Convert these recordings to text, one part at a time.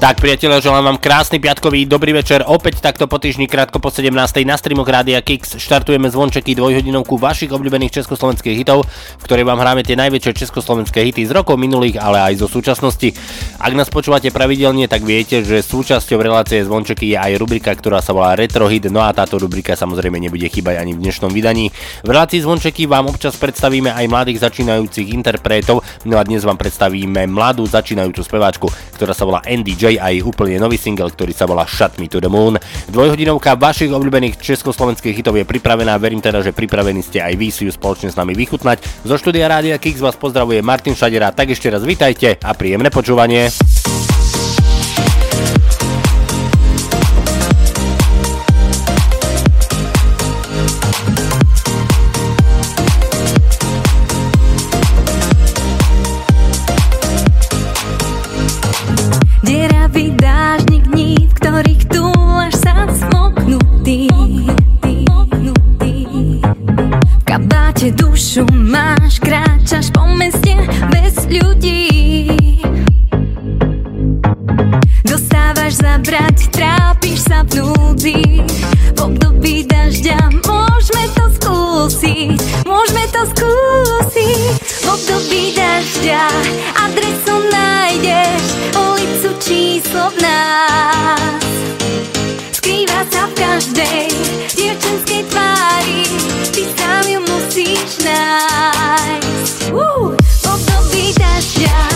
Tak priatelia, želám vám krásny piatkový dobrý večer. Opäť takto po týždni krátko po 17. na streamoch Rádia Kix štartujeme zvončeky dvojhodinovku vašich obľúbených československých hitov, v ktorej vám hráme tie najväčšie československé hity z rokov minulých, ale aj zo súčasnosti. Ak nás počúvate pravidelne, tak viete, že súčasťou relácie zvončeky je aj rubrika, ktorá sa volá Retro Hit, no a táto rubrika samozrejme nebude chýbať ani v dnešnom vydaní. V relácii zvončeky vám občas predstavíme aj mladých začínajúcich interpretov, no a dnes vám predstavíme mladú začínajúcu speváčku, ktorá sa volá Andy J a jej úplne nový single, ktorý sa volá Shut Me to the Moon. Dvojhodinovka vašich obľúbených československých hitov je pripravená, verím teda, že pripravení ste aj vy si ju spoločne s nami vychutnať. Zo štúdia Rádia Kix vás pozdravuje Martin Šadera, tak ešte raz vitajte a príjemné počúvanie. Kabáte dušu máš, kráčaš po meste bez ľudí. Dostávaš zabrať, trápiš sa v núdzi. V období dažďa môžeme to skúsiť, môžeme to skúsiť. V období dažďa adresu nájdeš, ulicu číslo v nás. Skrýva sa v každej dievčenskej tvári, musíš nájsť. Uh! V období dažďa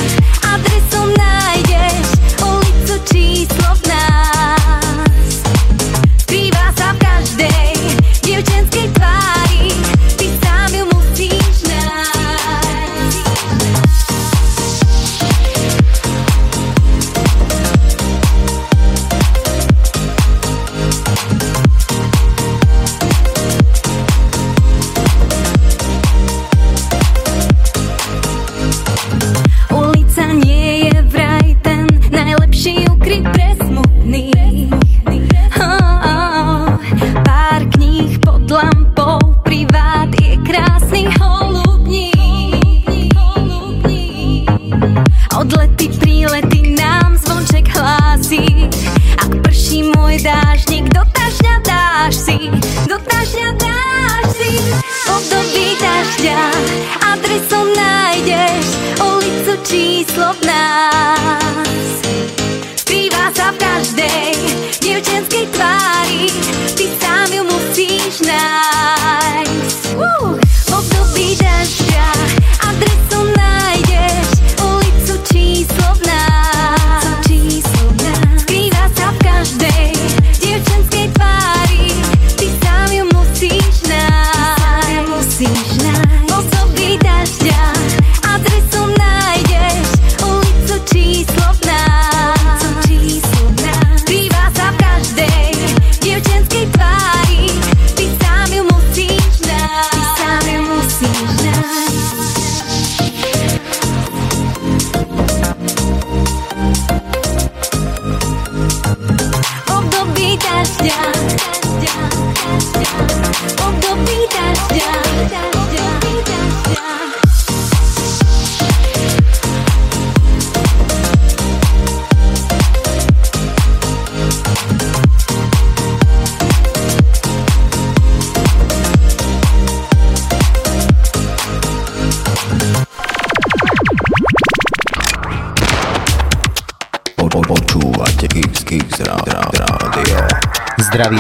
Odlety, prílety nám zvonček hlási. Ak prší môj dážnik, do tažňa dáš si, do tažňa dáš si. Období dažďa adresu nájdeš, ulicu číslo v nás. Skrýva sa v každej dievčenskej tvári,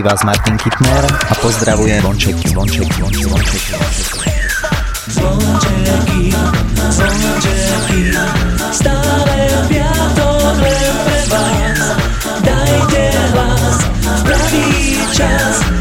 vás Martin Kittner a pozdravuje Vonček, Vonček, Vonček, Vonček. Vončeky, vončeky, stále piatok len pre vás. Dajte hlas v pravý čas.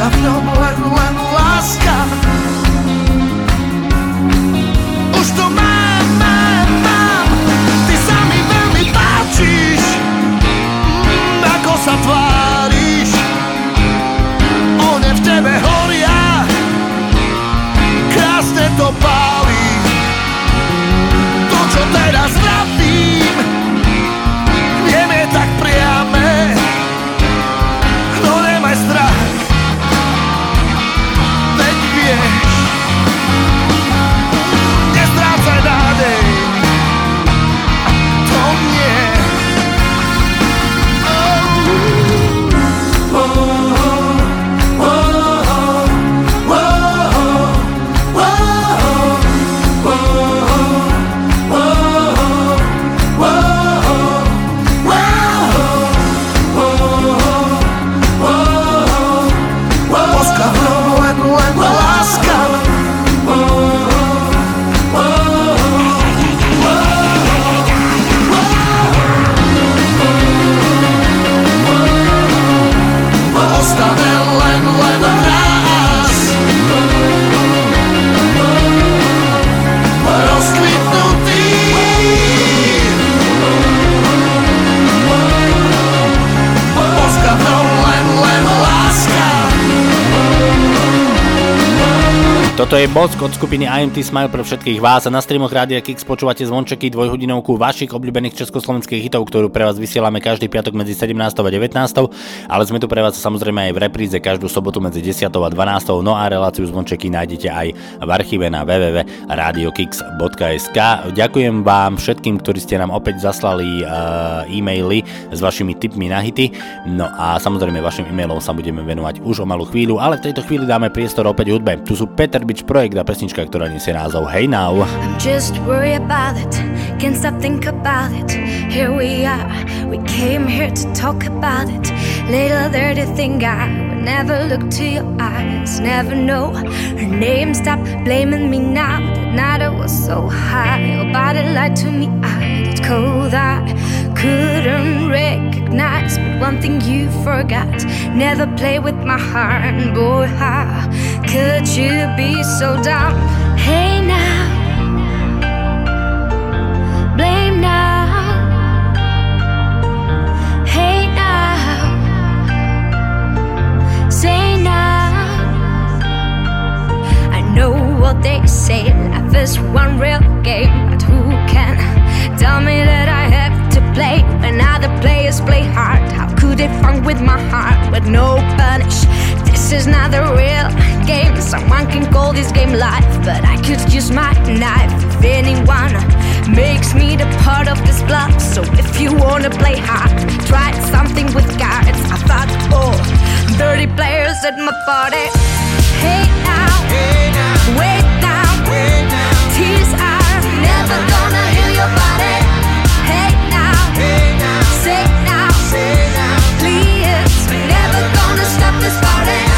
camino Bosk od skupiny IMT Smile pre všetkých vás a na streamoch Rádia Kix počúvate zvončeky dvojhodinovku vašich obľúbených československých hitov, ktorú pre vás vysielame každý piatok medzi 17. a 19. Ale sme tu pre vás samozrejme aj v repríze každú sobotu medzi 10. a 12. No a reláciu zvončeky nájdete aj v archíve na www.radiokix.sk Ďakujem vám všetkým, ktorí ste nám opäť zaslali uh, e-maily s vašimi tipmi na hity. No a samozrejme vašim e-mailom sa budeme venovať už o malú chvíľu, ale v tejto chvíli dáme priestor opäť hudbe. Tu sú Peter Bič projekt a pesnička, ktorá nesie názov Hey Now. Just worried about it, can't stop think about it. Here we are, we came here to talk about it. Little dirty thing, I would never look to your eyes, never know her name. Stop blaming me now. That night I was so high, your body lied to me. I did cold, I couldn't recognize. But one thing you forgot, never play with my heart, boy. How could you be so dumb? Hey now. blame now. Hey now, say now. I know what they say, life is one real game, but who can tell me that I play when other players play hard? How could they fun with my heart with no punish? This is not the real game. Someone can call this game life, but I could use my knife if anyone makes me the part of this bluff. So if you wanna play hard, try something with guards. I thought, oh, dirty players at my party. Hey now, wait this party.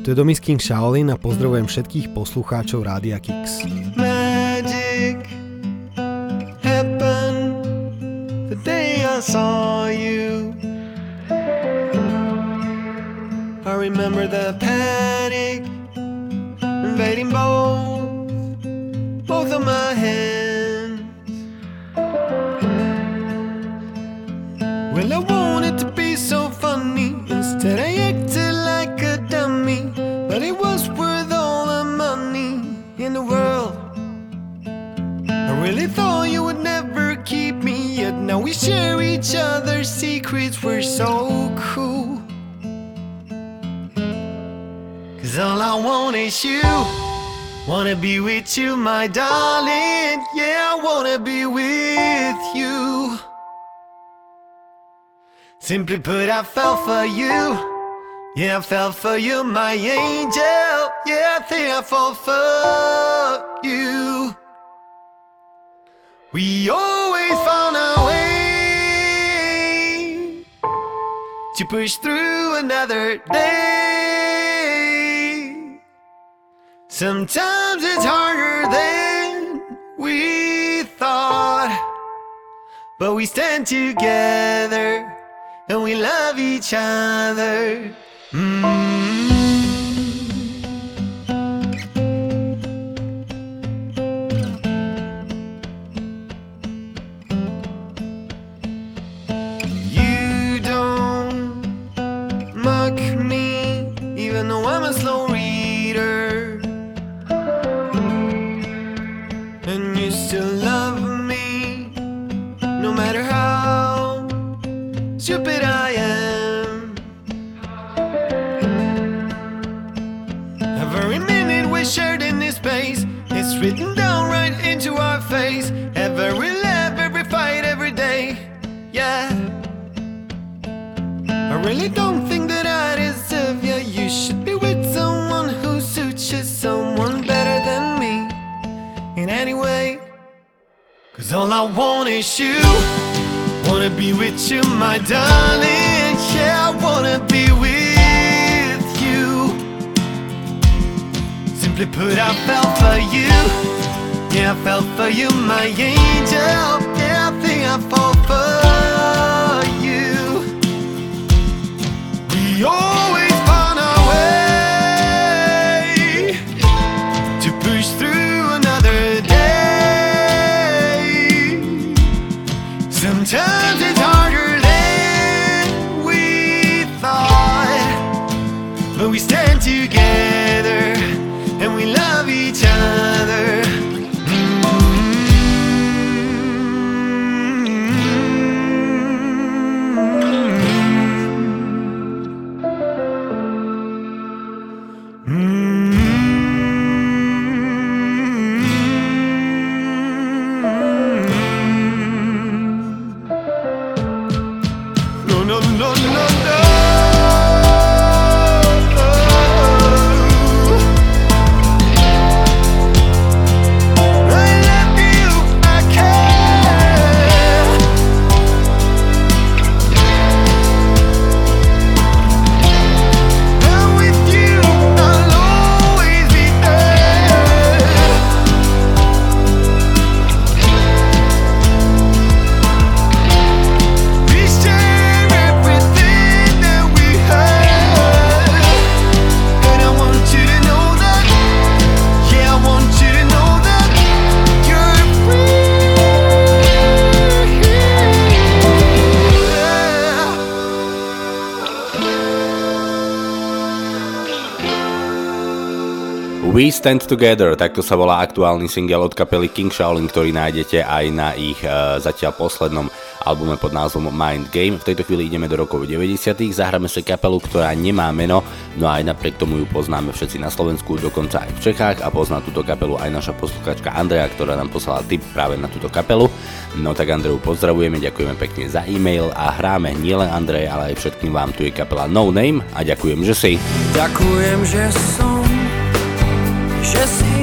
Tu je Domisking Shaolin a pozdravujem všetkých poslucháčov Rádia Kix. But I fell for you. Yeah, I fell for you, my angel. Yeah, I think I fall for you. We always found our way to push through another day. Sometimes it's harder than we thought, but we stand together and we love each other. Mm. Cause all I want is you. Wanna be with you, my darling. Yeah, I wanna be with you. Simply put, I fell for you. Yeah, I fell for you, my angel. Yeah, I fall for you. We always We Stand Together, takto sa volá aktuálny single od kapely King Shaolin, ktorý nájdete aj na ich uh, zatiaľ poslednom albume pod názvom Mind Game. V tejto chvíli ideme do rokov 90. Zahráme si kapelu, ktorá nemá meno, no aj napriek tomu ju poznáme všetci na Slovensku, dokonca aj v Čechách a pozná túto kapelu aj naša posluchačka Andrea, ktorá nám poslala tip práve na túto kapelu. No tak Andreu pozdravujeme, ďakujeme pekne za e-mail a hráme nielen Andrej, ale aj všetkým vám tu je kapela No Name a ďakujem, že si. Ďakujem, že som, že si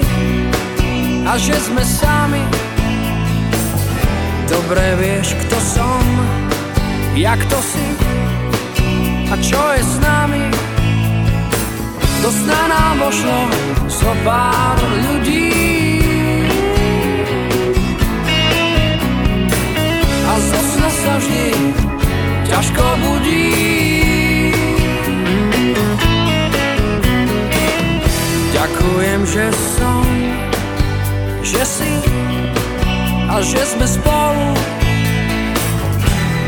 a že sme sami. Dobre vieš, kto som, jak to si a čo je s nami. Do sna nám vošlo so pár ľudí. A zo sna sa vždy ťažko budí. Ďakujem, že som, že si a že sme spolu.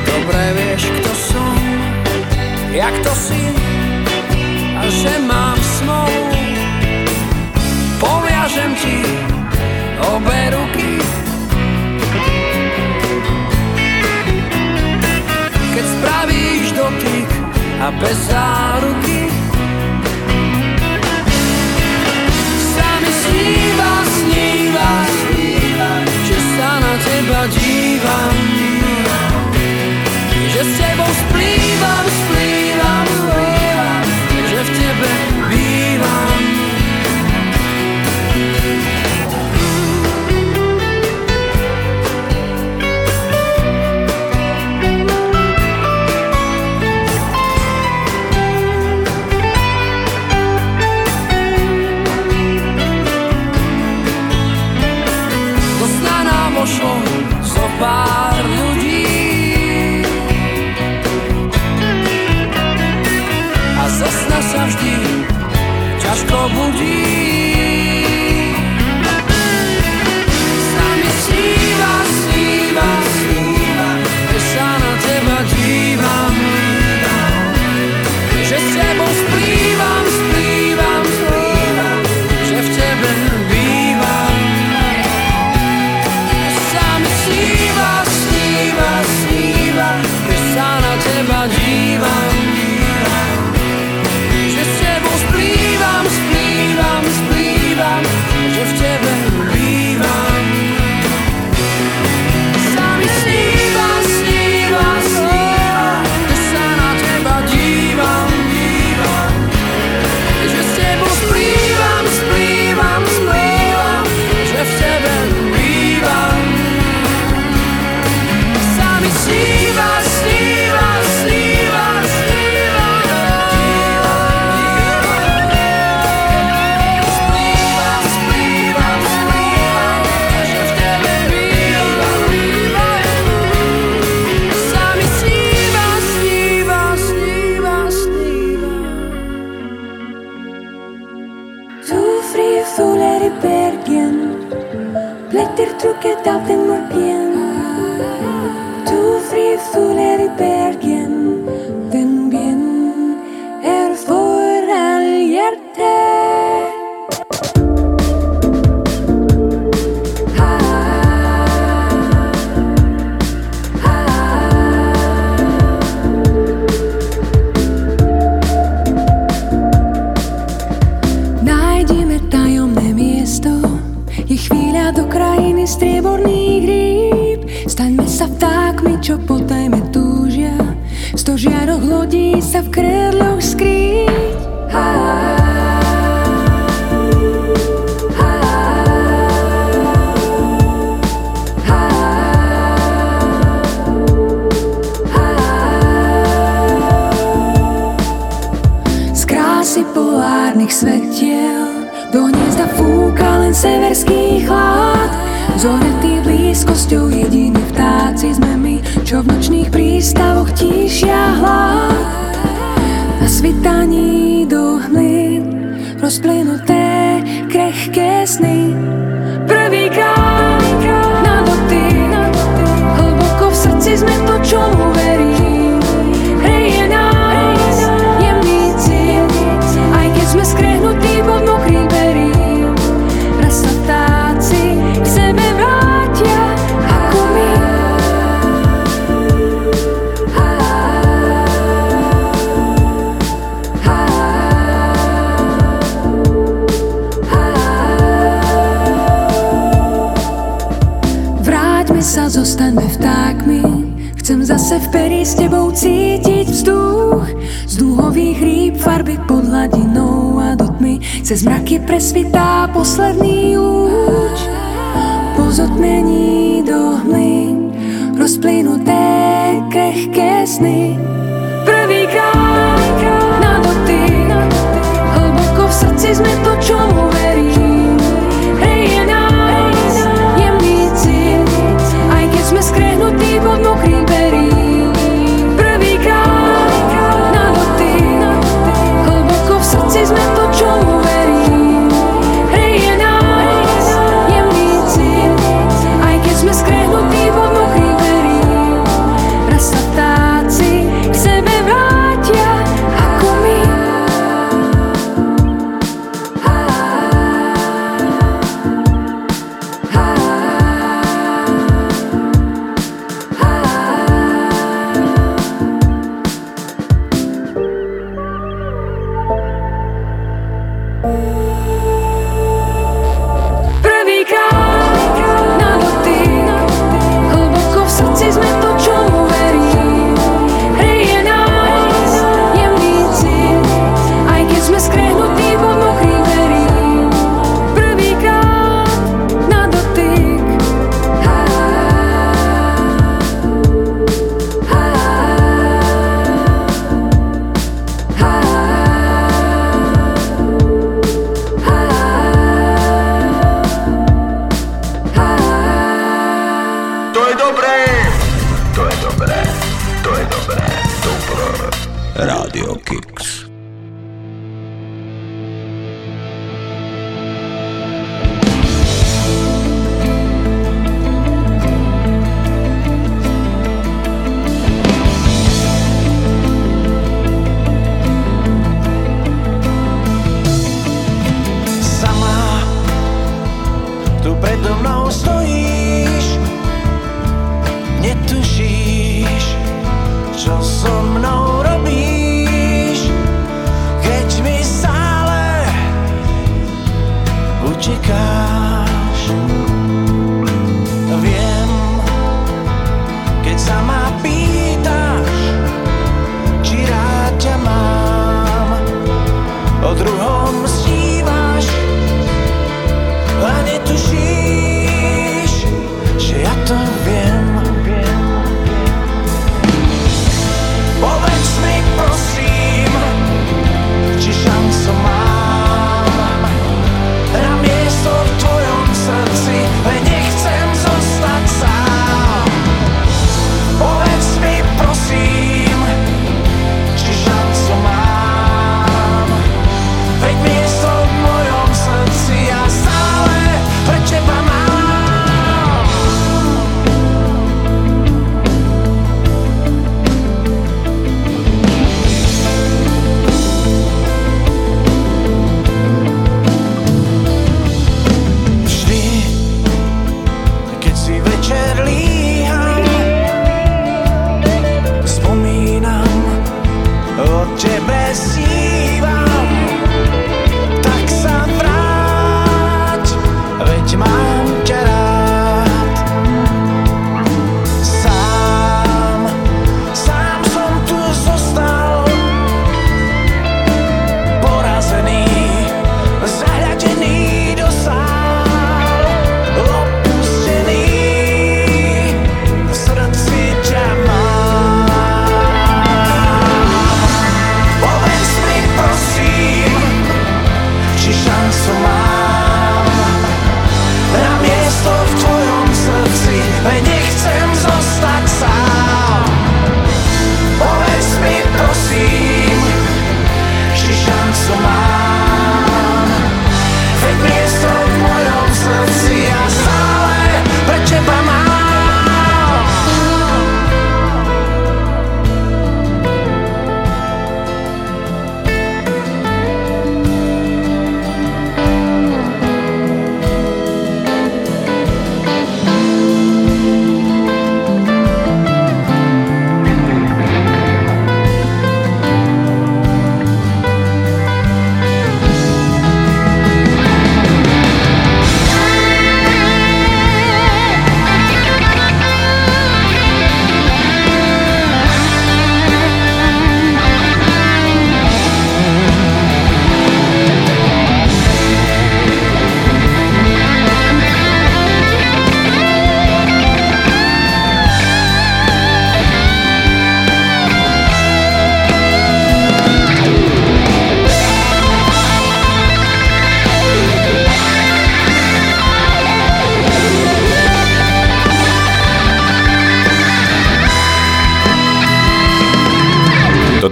Dobre vieš, kto som, jak to si a že mám smolu. Poviažem ti obe ruky, keď spravíš dotyk a bez záruky. believe I'm sme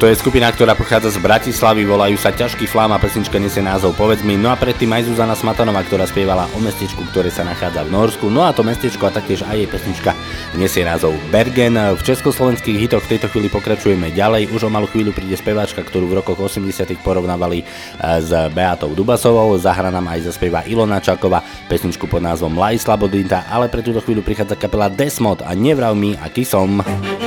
To je skupina, ktorá pochádza z Bratislavy, volajú sa Ťažký flám a pesnička nesie názov Povedz mi. No a predtým aj Zuzana Smatanová, ktorá spievala o mestečku, ktoré sa nachádza v Norsku. No a to mestečko a taktiež aj jej pesnička nesie názov Bergen. V československých hitoch v tejto chvíli pokračujeme ďalej. Už o malú chvíľu príde speváčka, ktorú v rokoch 80. porovnávali e, s Beatou Dubasovou. Zahra nám aj zaspieva Ilona Čakova pesničku pod názvom Laj Slabodinta, ale pre túto chvíľu prichádza kapela Desmod a Nevrav mi, aký som. thank you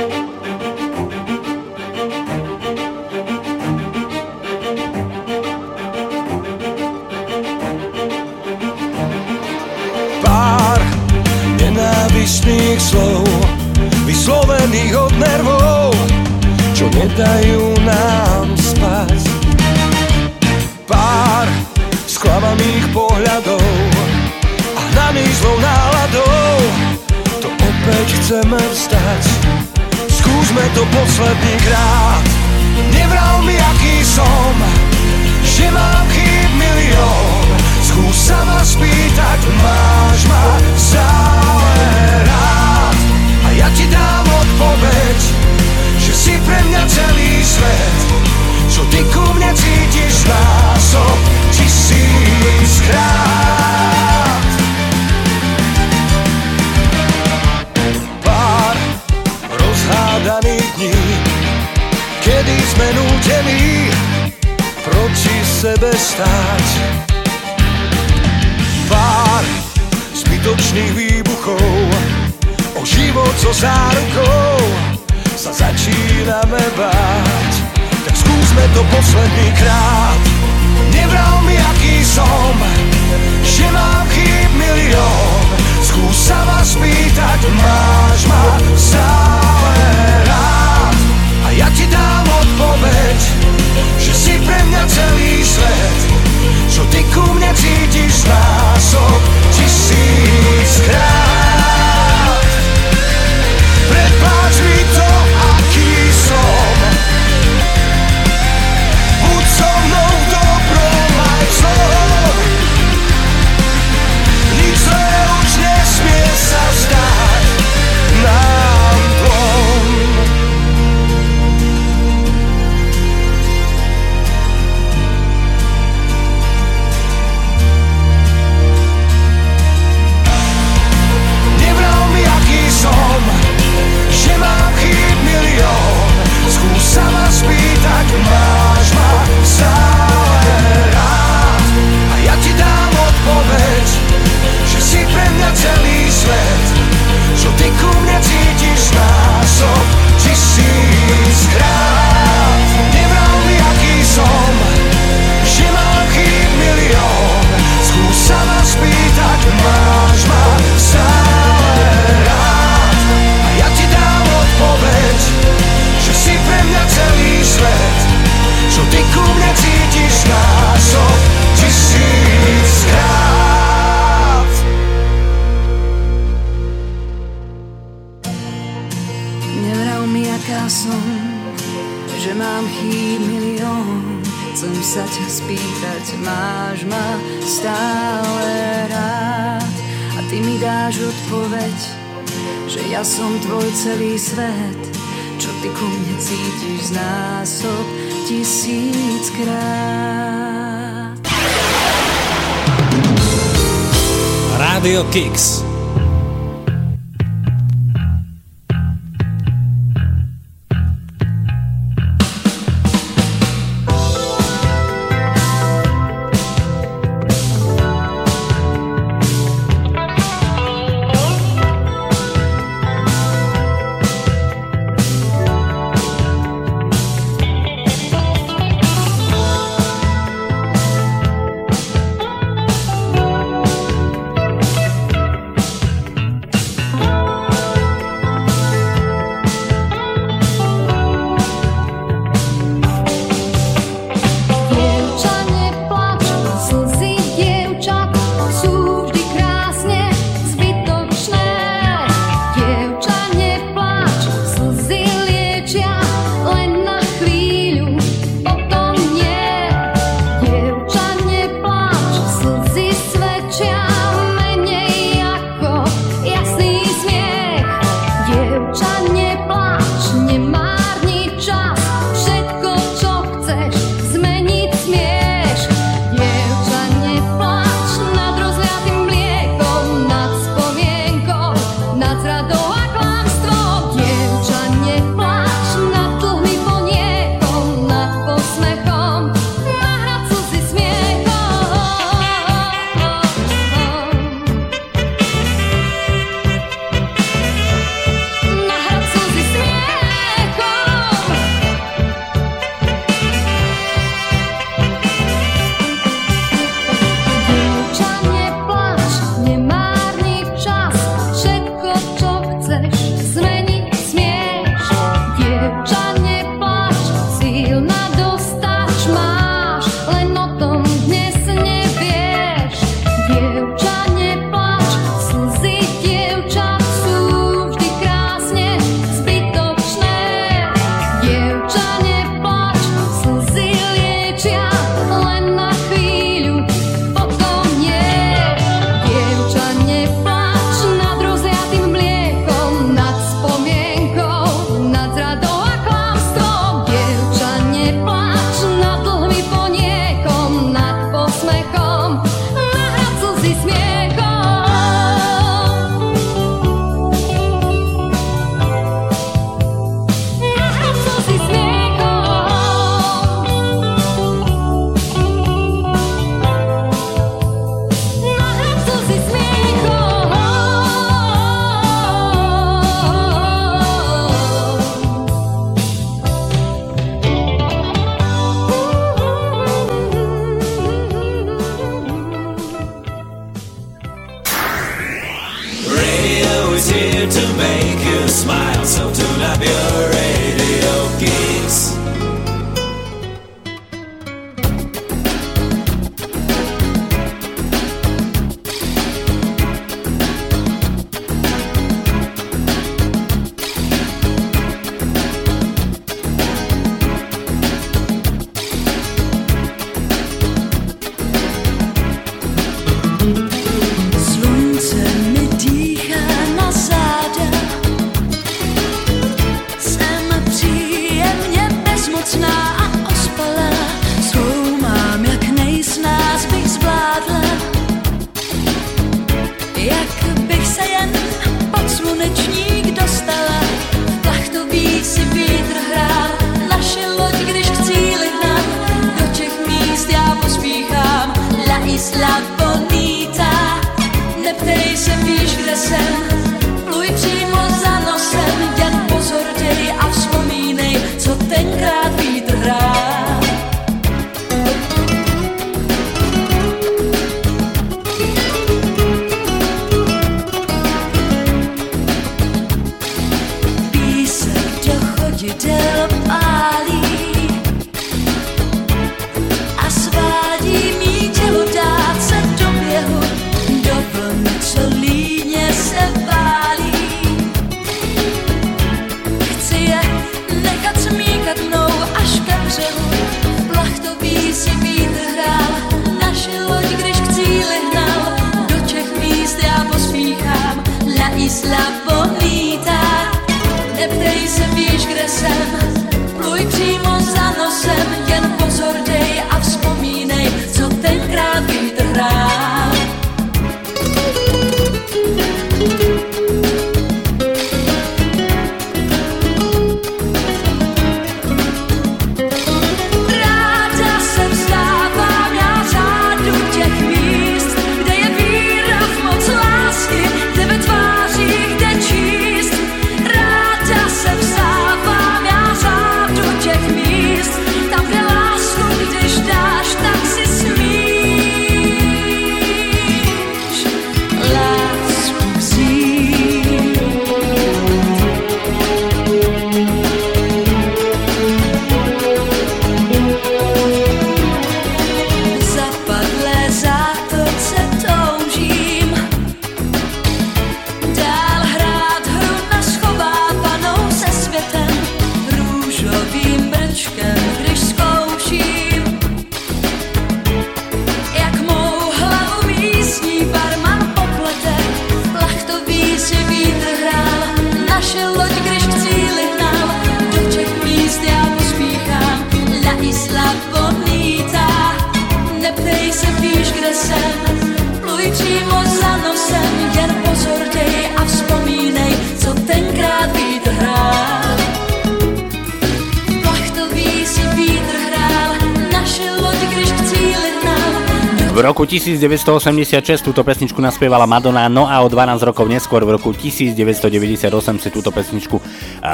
roku 1986 túto pesničku naspievala Madonna, no a o 12 rokov neskôr v roku 1998 si túto pesničku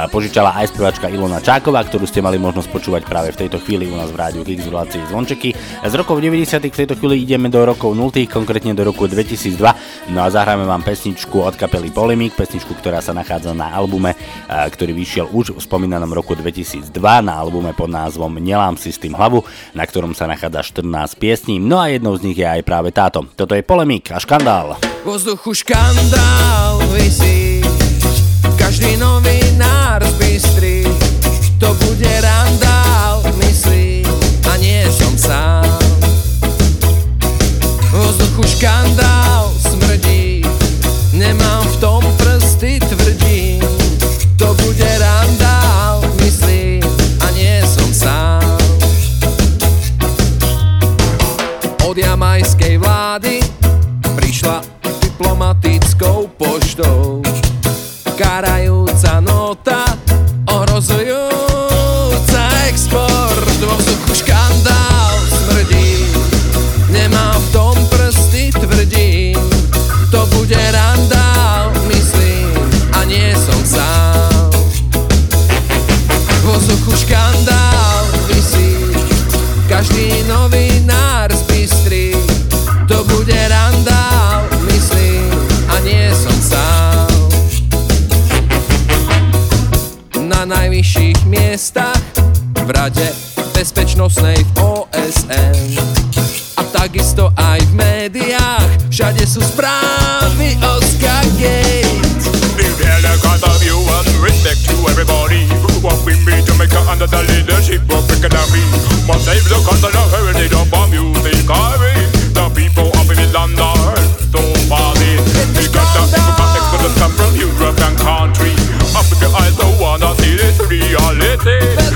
požičala aj spevačka Ilona Čáková, ktorú ste mali možnosť počúvať práve v tejto chvíli u nás v rádiu Kix v relácii Zvončeky. Z rokov 90. v tejto chvíli ideme do rokov 0, konkrétne do roku 2002, no a zahráme vám pesničku od kapely Polemik, pesničku, ktorá sa nachádza na albume, ktorý vyšiel už v spomínanom roku 2002 na albume pod názvom Nelám si s tým hlavu, na ktorom sa nachádza 14 piesní, no a jednou z nich je aj práve táto. Toto je polemík a škandál. Vo vzduchu škandál vysí, každý novinár zbystrí, to bude randál, myslí, a nie som sám. Vo vzduchu škandál smrdí, nemám v tom prsty, tvrdí, to bude randál. thajskej vlády prišla diplomatickou poštou. Miestach, v rade bezpečnostnej v OSN. A takisto aj v médiách, všade sú správy o Skagate. You respect to everybody What we made Jamaica under the leadership of economy Must save the cause of the heritage of our music The reality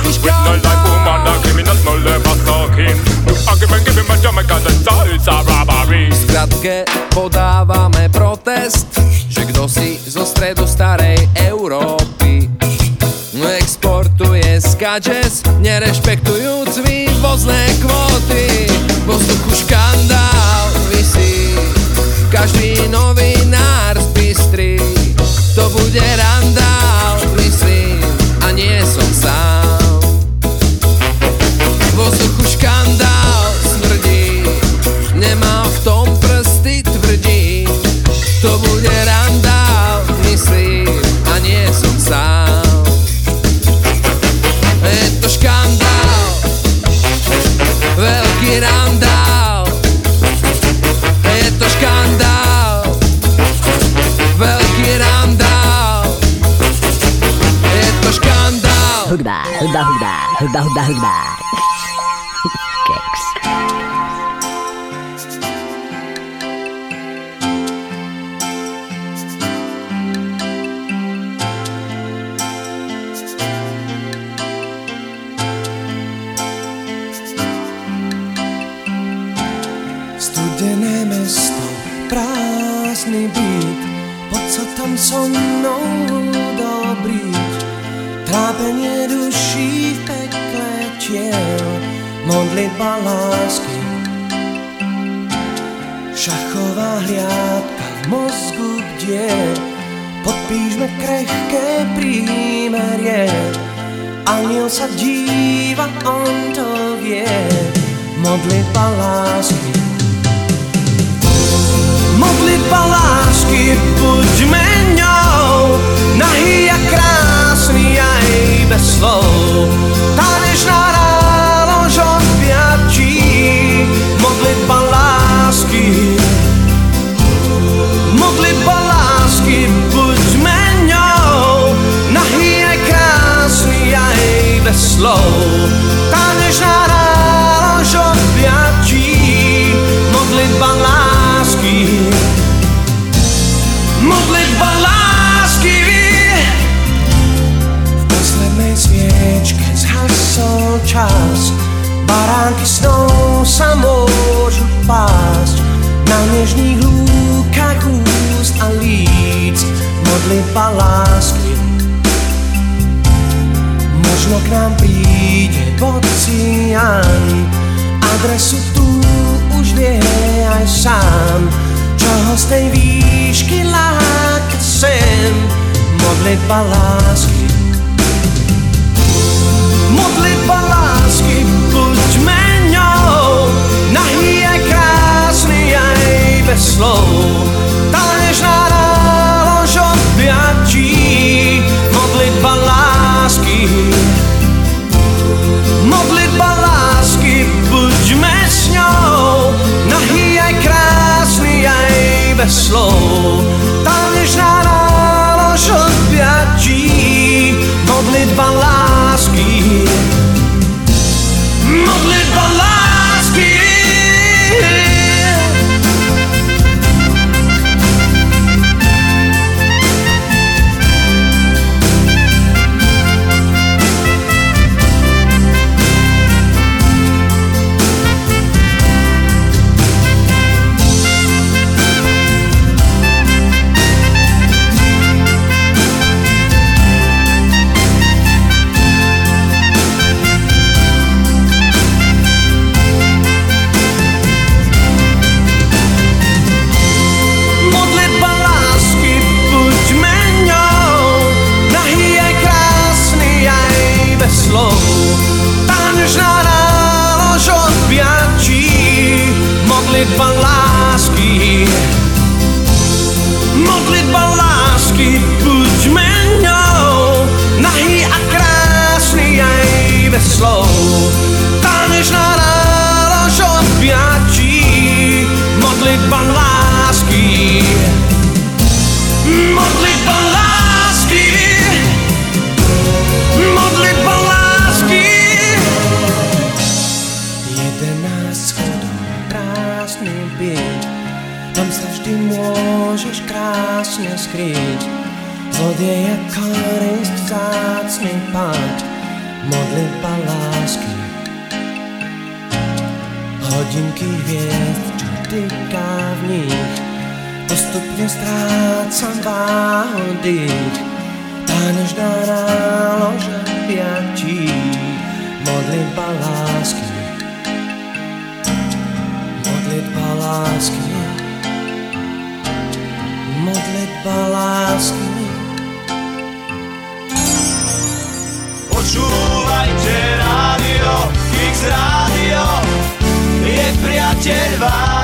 With podávame protest, že kto si zo stredu starej Európy exportuje skadžes, nerešpektujúc vývozné kvóty. Vo vzduchu škandál vysí, každý novinár zbystrí, to bude randál, Hudba, hudba, hudba, hudba, hudba, hudba. Keks. Studené mesto, prázdny byt, poď sa tam so mnou dobrýť. Trápenie modlitba lásky. Šachová hliadka v mozgu bdie, podpíšme krehké prímerie. Aniel sa díva, on to vie, modlitba lásky. Modlitba lásky, buďme ňou, nahý a krásny aj bez slov. Tanečná odpiačí, modlitba lásky. Modlitba lásky, buďme ňou, nahý aj krásny aj bez slov. Tanečná rálož odpiačí, modlitba lásky. Modlitba lásky V poslednej sviečke zhasol čas Baránky snou sa môžu pásť. Na nežných lúkach úst a líc Modlitba lásky. Možno k nám príde Bocian Adresu tu už vie aj sám. Čoho z tej výšky láka sem? Modlitba lásky. Modlitba aj bez slov Tanečná nálož odbiačí Modlitba lásky. Modlitba lásky Buďme s ňou. Nahý aj krásny aj bez slov. Tanečná nálož odbiačí Modlitba lásky skryť. Zlodeja korist vzácný pať Modlitba lásky. Hodinky hviezd, čo týka v nich Postupne strácam váhu dých. Tá nežná nálož piatí Modlitba lásky. Modlitba lásky Modlitba lásky Počúvajte rádio, X rádio, je priateľ váš.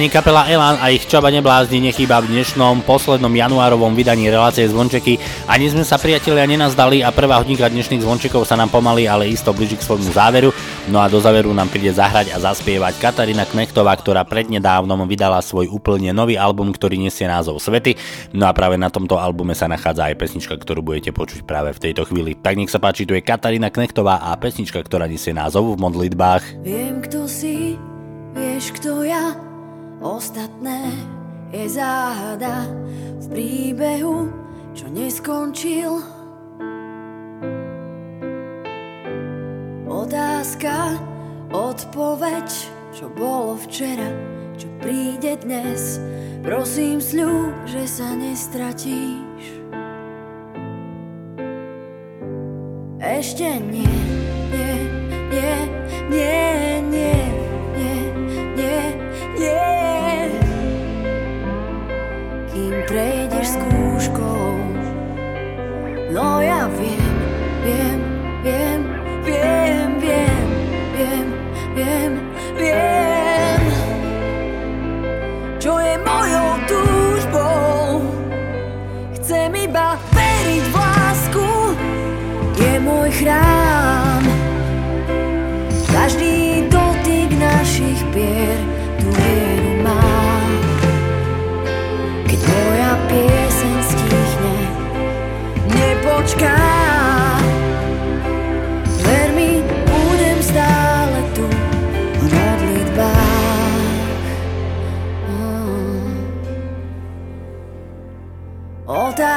Ani kapela Elan a ich Čaba neblázni nechýba v dnešnom poslednom januárovom vydaní relácie Zvončeky. Ani sme sa priatelia nenazdali a prvá hodinka dnešných zvončekov sa nám pomaly, ale isto blíži k svojmu záveru. No a do záveru nám príde zahrať a zaspievať Katarína Knechtová, ktorá prednedávnom vydala svoj úplne nový album, ktorý nesie názov Svety. No a práve na tomto albume sa nachádza aj pesnička, ktorú budete počuť práve v tejto chvíli. Tak nech sa páči, tu je Katarína Knechtová a pesnička, ktorá nesie názov v modlitbách. Viem, kto si, vieš, kto ja, Ostatné je záhada v príbehu, čo neskončil. Otázka, odpoveď, čo bolo včera, čo príde dnes. Prosím, sľub, že sa nestratíš. Ešte nie, nie, nie, nie, nie, No ja wiem, wiem, wiem, wiem, wiem, wiem, wiem, wiem.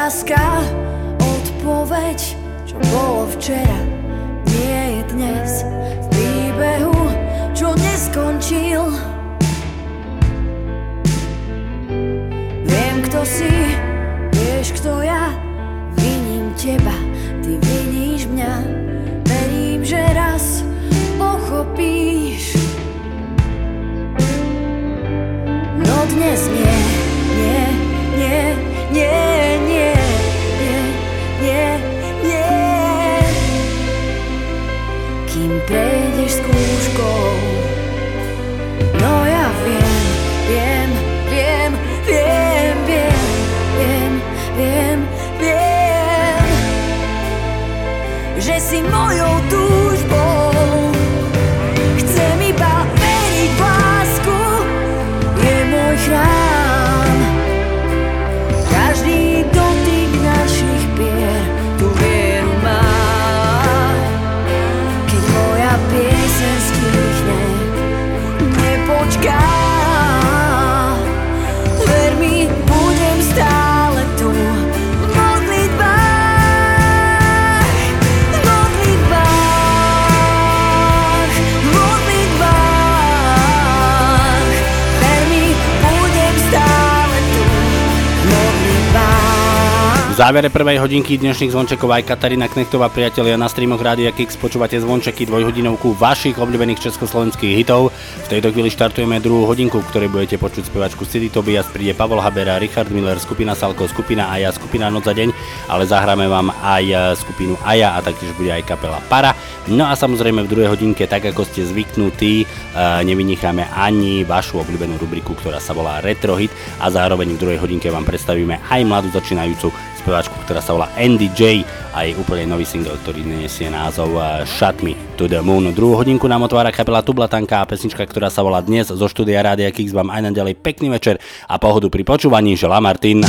Otázka, odpoveď, čo bolo včera, nie je dnes. V príbehu, čo neskončil. kto si, vieš kto ja. Viním teba, ty viníš mňa. Verím, že raz pochopíš. No dnes nie, V závere prvej hodinky dnešných zvončekov aj Katarína Knechtová priatelia na streamoch Rádia Kix počúvate zvončeky dvojhodinovku vašich obľúbených československých hitov. V tejto chvíli štartujeme druhú hodinku, v ktorej budete počuť spevačku City Tobias, príde Pavol Habera, Richard Miller, skupina Salko, skupina Aja, skupina Noc za deň, ale zahráme vám aj e, skupinu Aja a taktiež bude aj kapela Para. No a samozrejme v druhej hodinke, tak ako ste zvyknutí, e, nevynicháme ani vašu obľúbenú rubriku, ktorá sa volá Retro Hit a zároveň v druhej hodinke vám predstavíme aj mladú začínajúcu speváčku, ktorá sa volá Andy J a jej úplne nový single, ktorý nesie názov eh, Shut Me to the Moon. Druhú hodinku nám otvára kapela Tublatanka a pesnička, ktorá sa volá dnes zo štúdia Rádia Kix vám aj naďalej pekný večer a pohodu pri počúvaní želá Martin.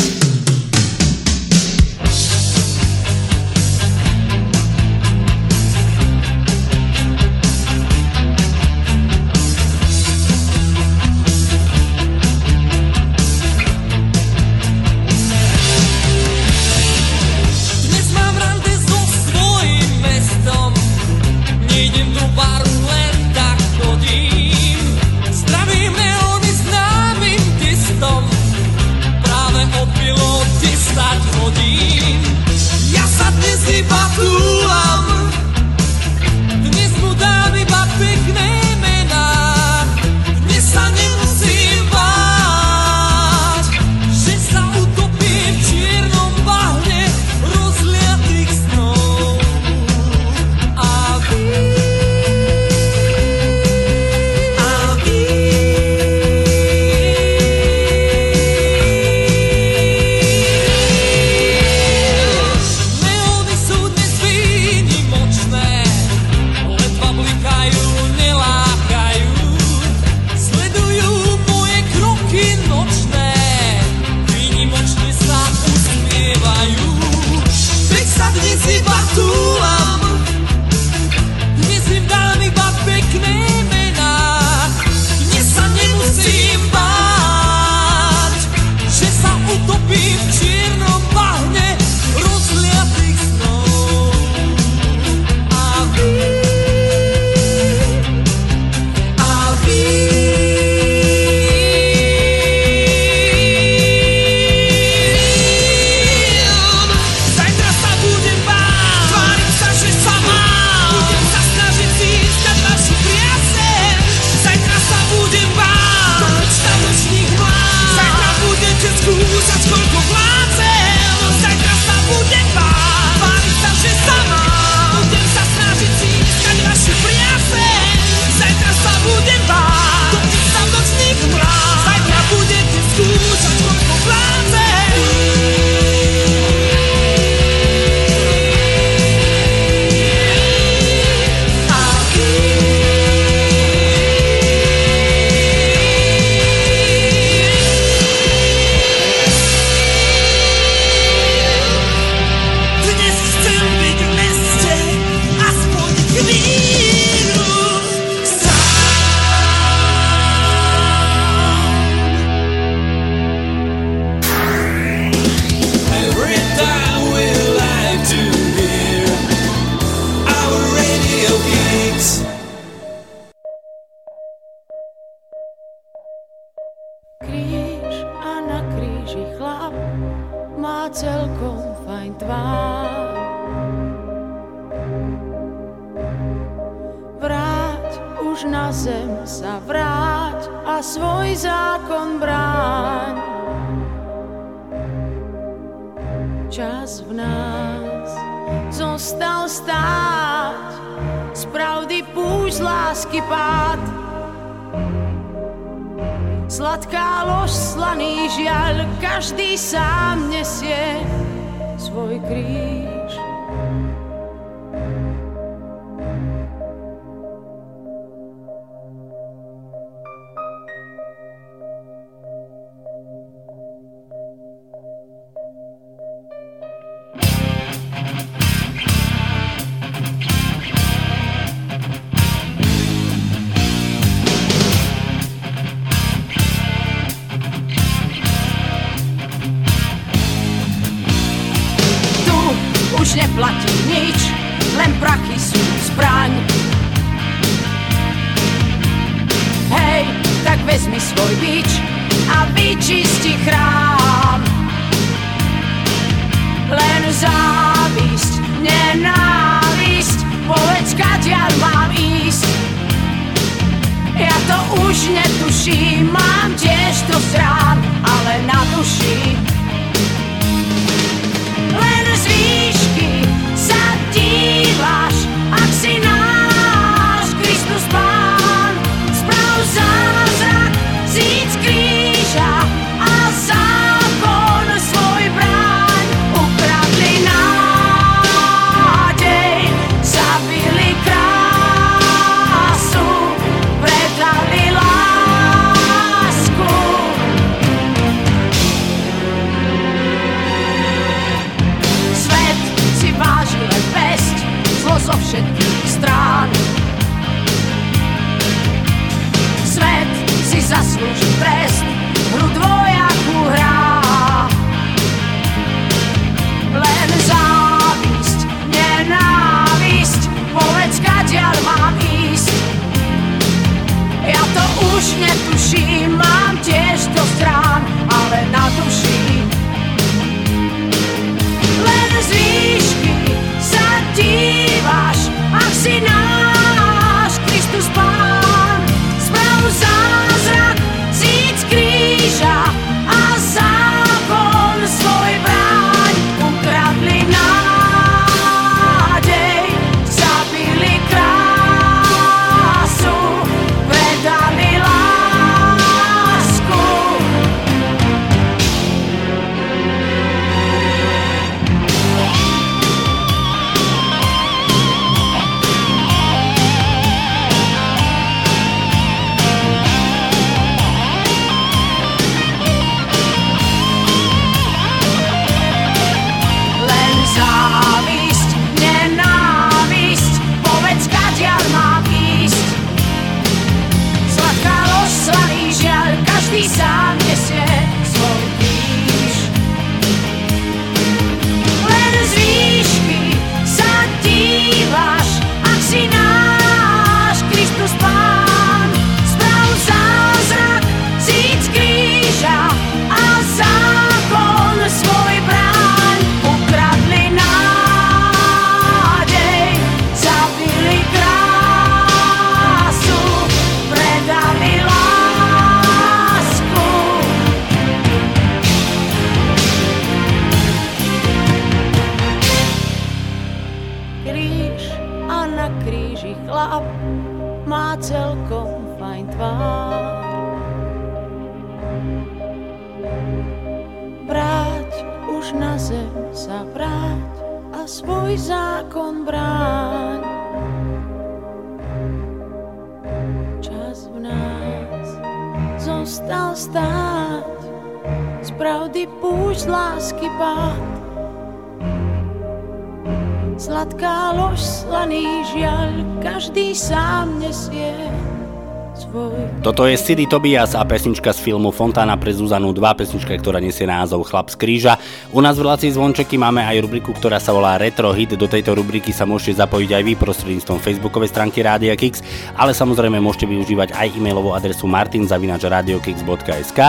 Toto je City Tobias a pesnička z filmu Fontána pre Zuzanu 2, pesnička, ktorá nesie názov Chlap z kríža. U nás v relácii Zvončeky máme aj rubriku, ktorá sa volá Retro Hit. Do tejto rubriky sa môžete zapojiť aj vy prostredníctvom facebookovej stránky Rádia Kix, ale samozrejme môžete využívať aj e-mailovú adresu martinzavinačradiokix.sk.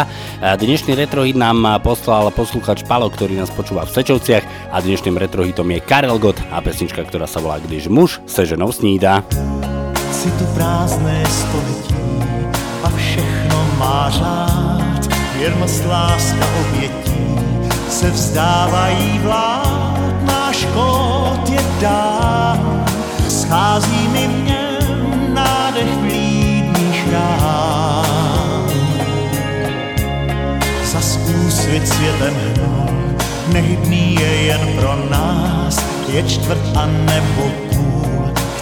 Dnešný Retro Hit nám poslal posluchač Palo, ktorý nás počúva v Sečovciach a dnešným Retro Hitom je Karel Gott a pesnička, ktorá sa volá Když muž se ženou snída. Si tu a všechno má řád. Věrnost, láska, obětí se vzdávají vlád. Náš kód je dán, schází mi něm nádech vlídných rán. Zas úsvit světem hnul, nehybný je jen pro nás, je čtvrt a nebo.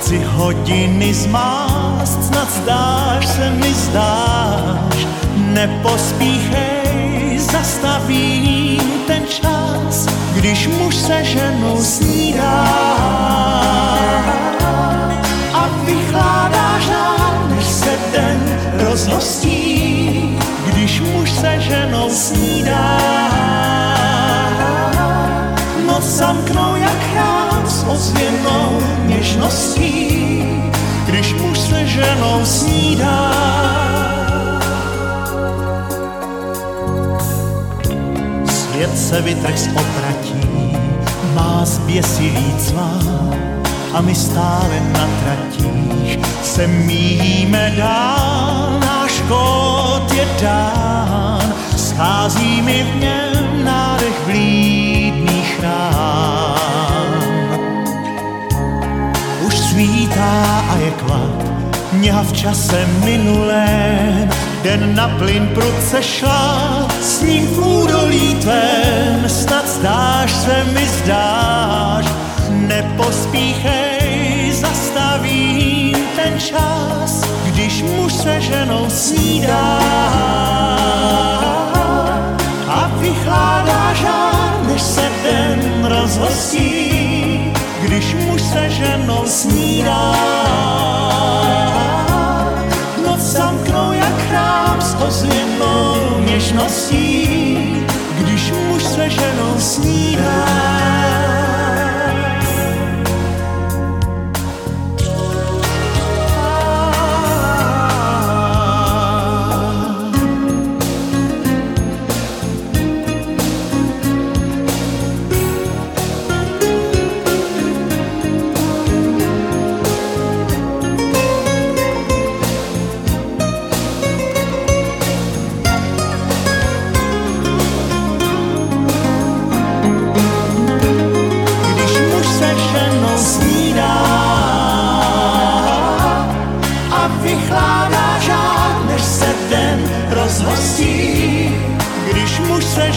Chci hodiny zmást, snad zdáš se mi zdáš, nepospíchej, zastavím ten čas, když muž se ženou snídá. A vychládá žár, než se den rozhostí, když muž se ženou snídá. Noc zamknou jak chrám s ozvěnou něžností, když muž se ženou snídá. Svět se vytrh z opratí, má zběsilý cván a my stále na tratích se míjíme dál. Náš kód je dán, schází mi v něm nádech vlídných rán. Svítá a je klad, mňa v čase minulém, den na plyn prudce šla, s ním v údolí tvém, snad zdáš se mi zdáš, nepospíchej, zastavím ten čas, když muž se ženou snídá. A vychládá žár, než se den rozhostí, ženou snídá. Noc zamknou jak chrám s ozvěnou něžností, když muž se ženou snídá.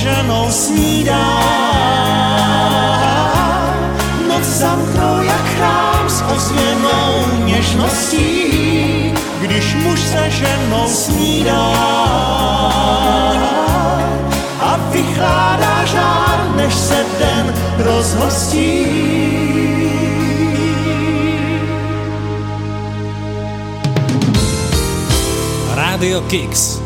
Ženou snídá. Noc zamknou jak chrám s ozvěnou něžností, když muž se ženou snídá a vychládá žár, než se den rozhostí. Rádio Kix.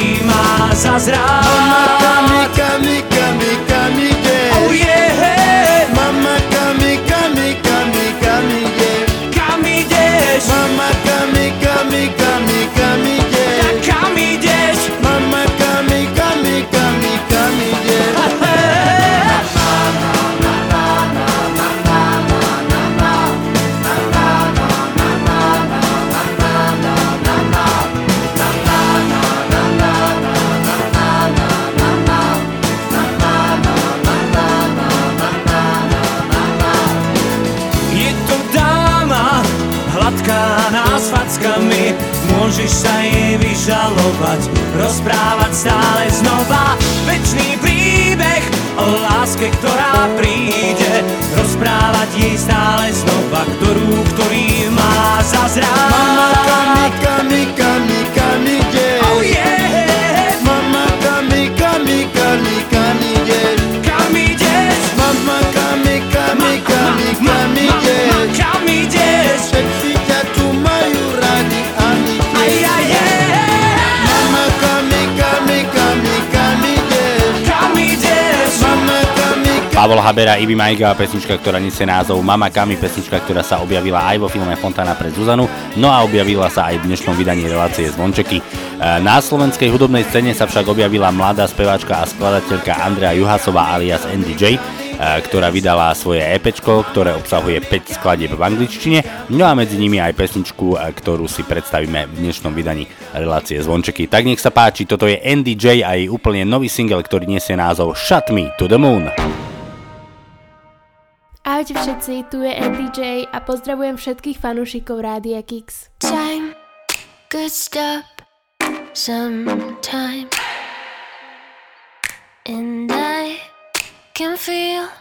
Ktorú, ktorý má zazrať Mama, kami, kami, kami, kami, Môžeš sa jej vyžalovať, rozprávať stále znova Večný príbeh o láske, ktorá príde Rozprávať jej stále znova, ktorú, ktorý má zazrať Mama, kami, kami, kami, kami, yeah. Oh yeah Mama, kami, kami, kami, kami, yeah. Kam ideš? Mama, kami, kami, kami, kami, yeah. Kam ideš? Pavol Habera, Ibi Majga, pesnička, ktorá nesie názov Mama Kami, pesnička, ktorá sa objavila aj vo filme Fontana pre Zuzanu, no a objavila sa aj v dnešnom vydaní relácie Zvončeky. E, Na slovenskej hudobnej scéne sa však objavila mladá speváčka a skladateľka Andrea Juhasová alias NDJ, e, ktorá vydala svoje EP, ktoré obsahuje 5 skladieb v angličtine, no a medzi nimi aj pesničku, e, ktorú si predstavíme v dnešnom vydaní relácie Zvončeky. Tak nech sa páči, toto je NDJ a jej úplne nový single, ktorý nesie názov Shut Me to the Moon. Ahojte všetci, tu je NDJ a pozdravujem všetkých fanúšikov Rádia Kix. Time could stop sometime, and I can feel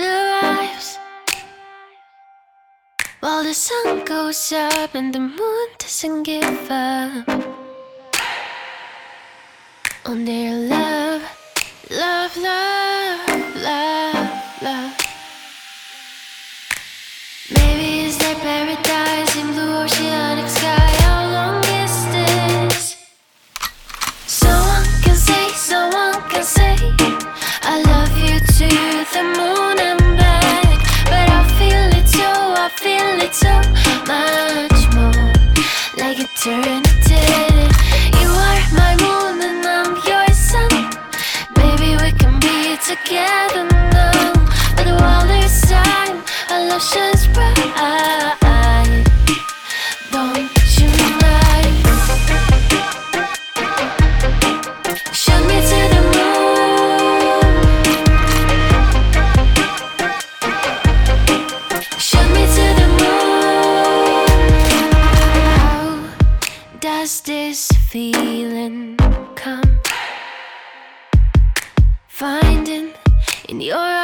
the rise while the sun goes up and the moon doesn't give up on their love, love, love, love, love. You are my moon and I'm your sun. We can be together now. But the world is time, our love shines bright. Feeling come? Finding in your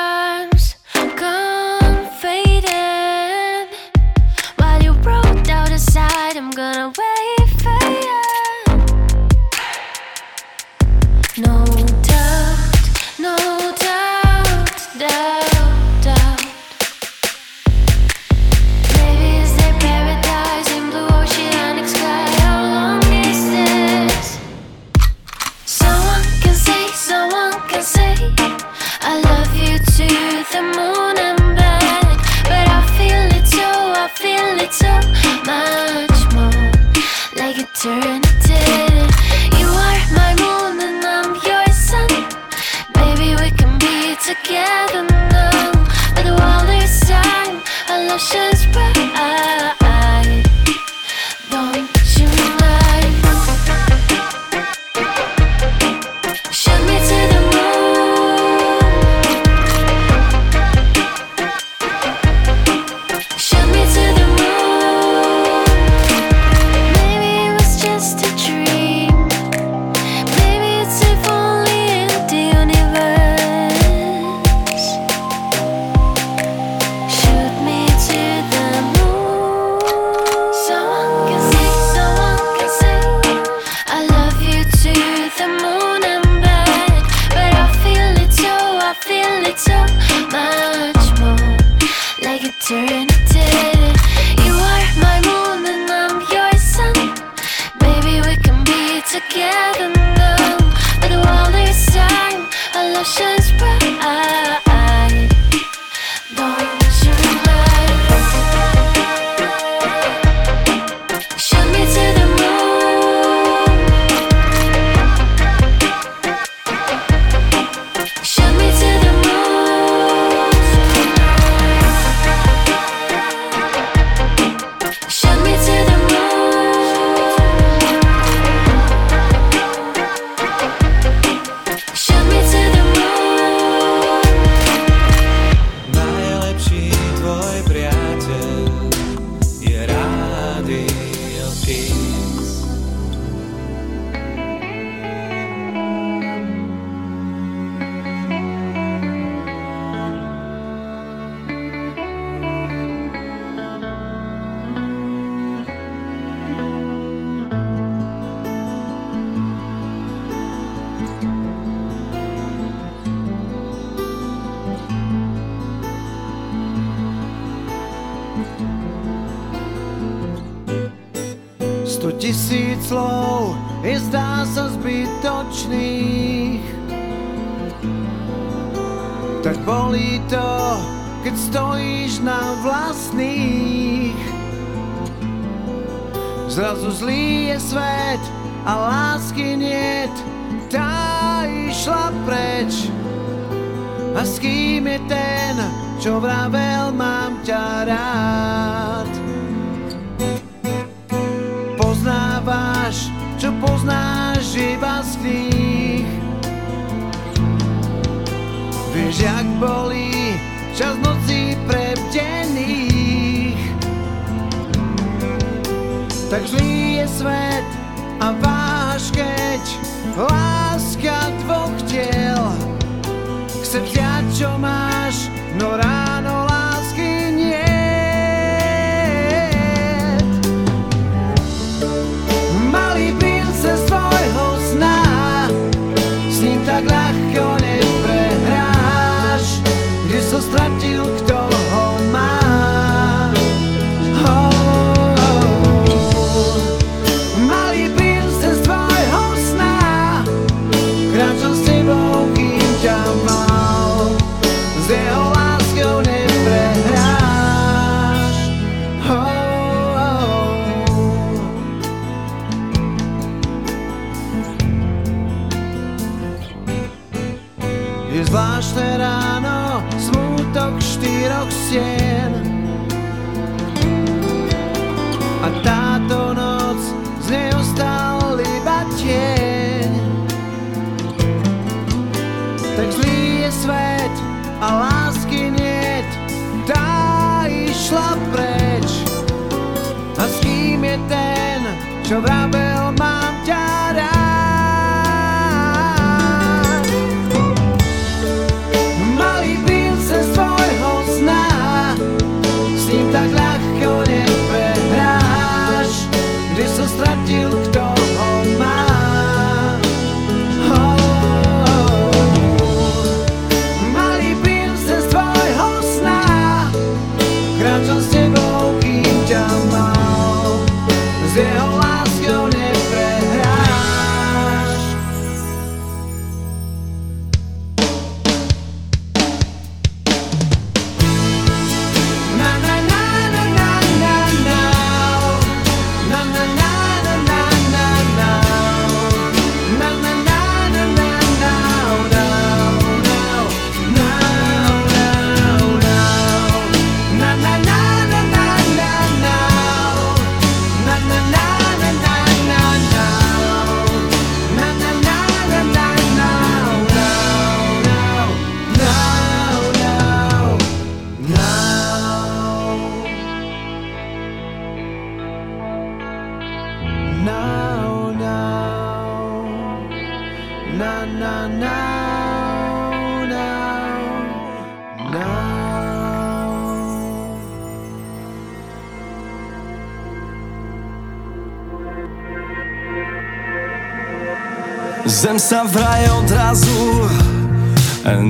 sa vraj odrazu.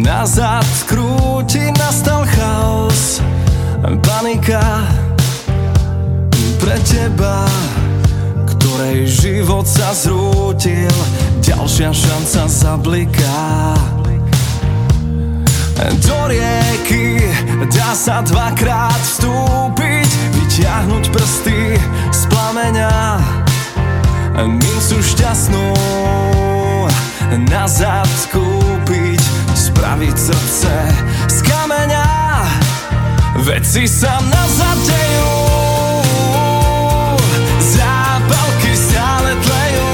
Nazad krúti, nastal chaos Panika pre teba Ktorej život sa zrútil Ďalšia šanca zabliká. Do rieky dá sa dvakrát vstúpiť Vyťahnuť prsty z plameňa Mincu šťastnú nazad skúpiť, spraviť srdce z kameňa. Veci sa nazad dejú, zápalky stále tlejú,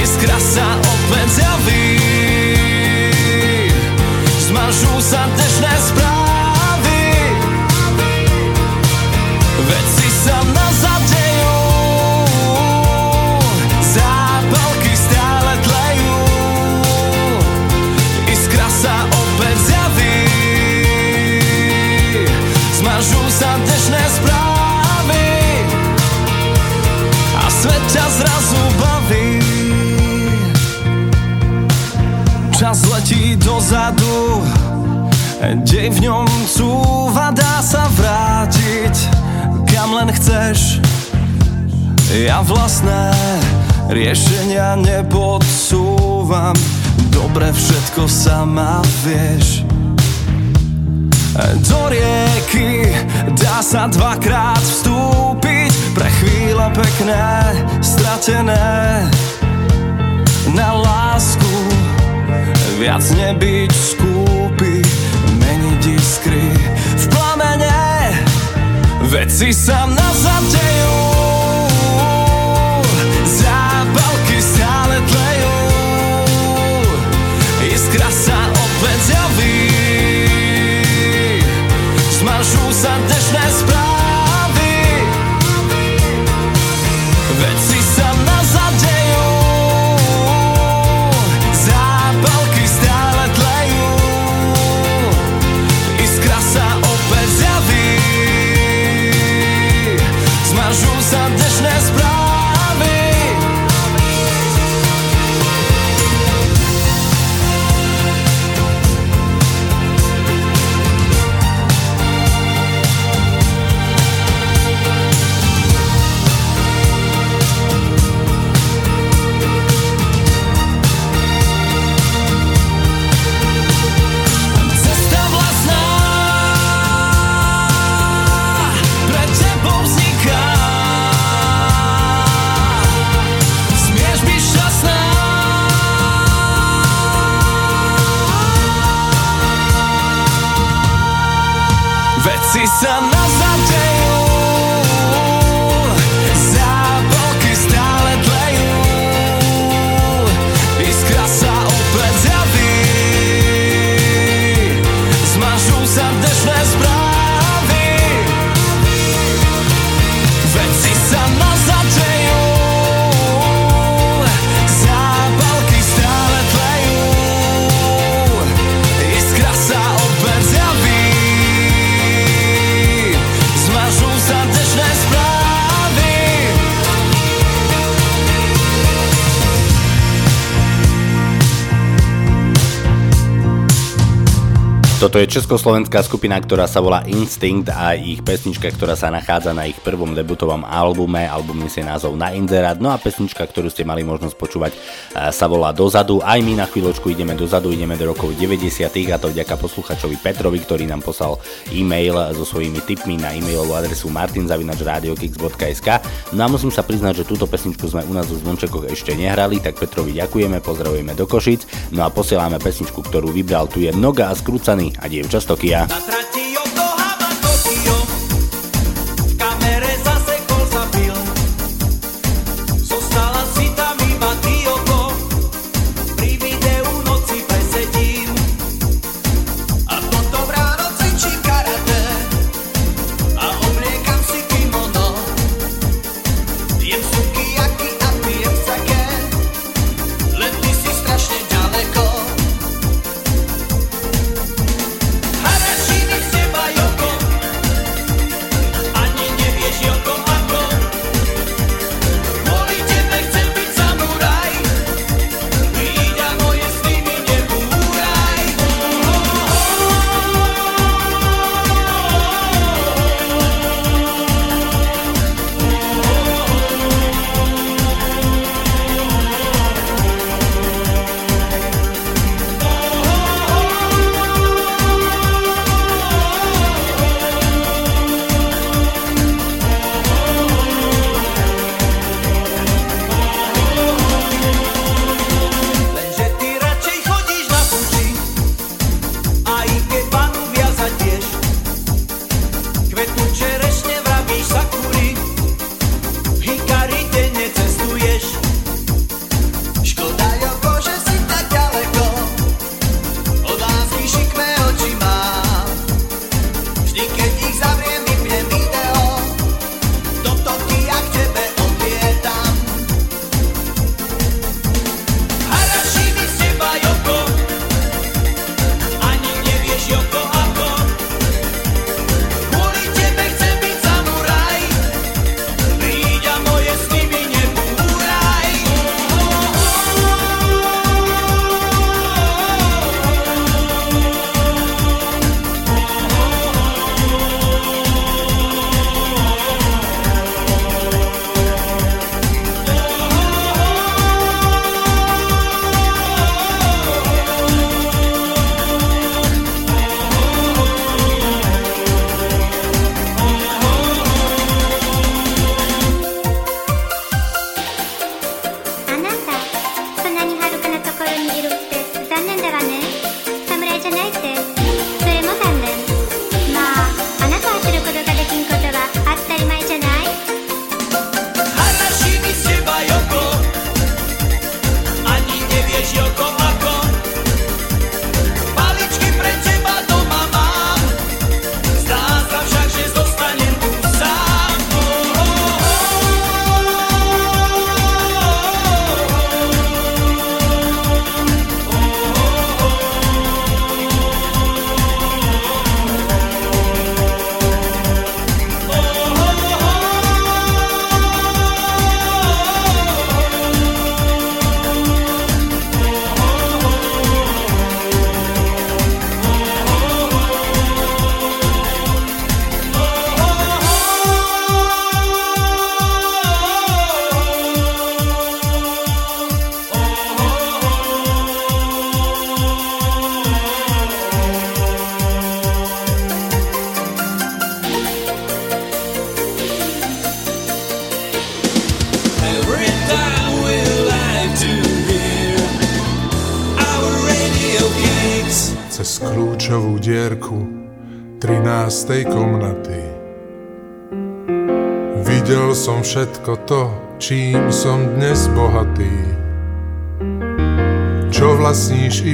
iskra sa opäť javí. Keď v ňom cúva, dá sa vrátiť Kam len chceš. Ja vlastné riešenia nepodsúvam Dobre všetko sama vieš. Do rieky dá sa dvakrát vstúpiť Pre chvíle pekné, stratené. Na lásku viac nebyť skúšať iskry v plamene. Veci sa nazadejú Zábalky Toto je československá skupina, ktorá sa volá Instinct a ich pesnička, ktorá sa nachádza na ich prvom debutovom albume. Album nesie názov Na inzerát. No a pesnička, ktorú ste mali možnosť počúvať, eh, sa volá Dozadu. Aj my na chvíľočku ideme dozadu, ideme do rokov 90. a to vďaka posluchačovi Petrovi, ktorý nám poslal e-mail so svojimi tipmi na e-mailovú adresu martinzavinačradiokix.sk No a musím sa priznať, že túto pesničku sme u nás v Zvončekoch ešte nehrali, tak Petrovi ďakujeme, pozdravujeme do Košic. No a posielame pesničku, ktorú vybral. Tu je Noga a skrúcaný a dievča z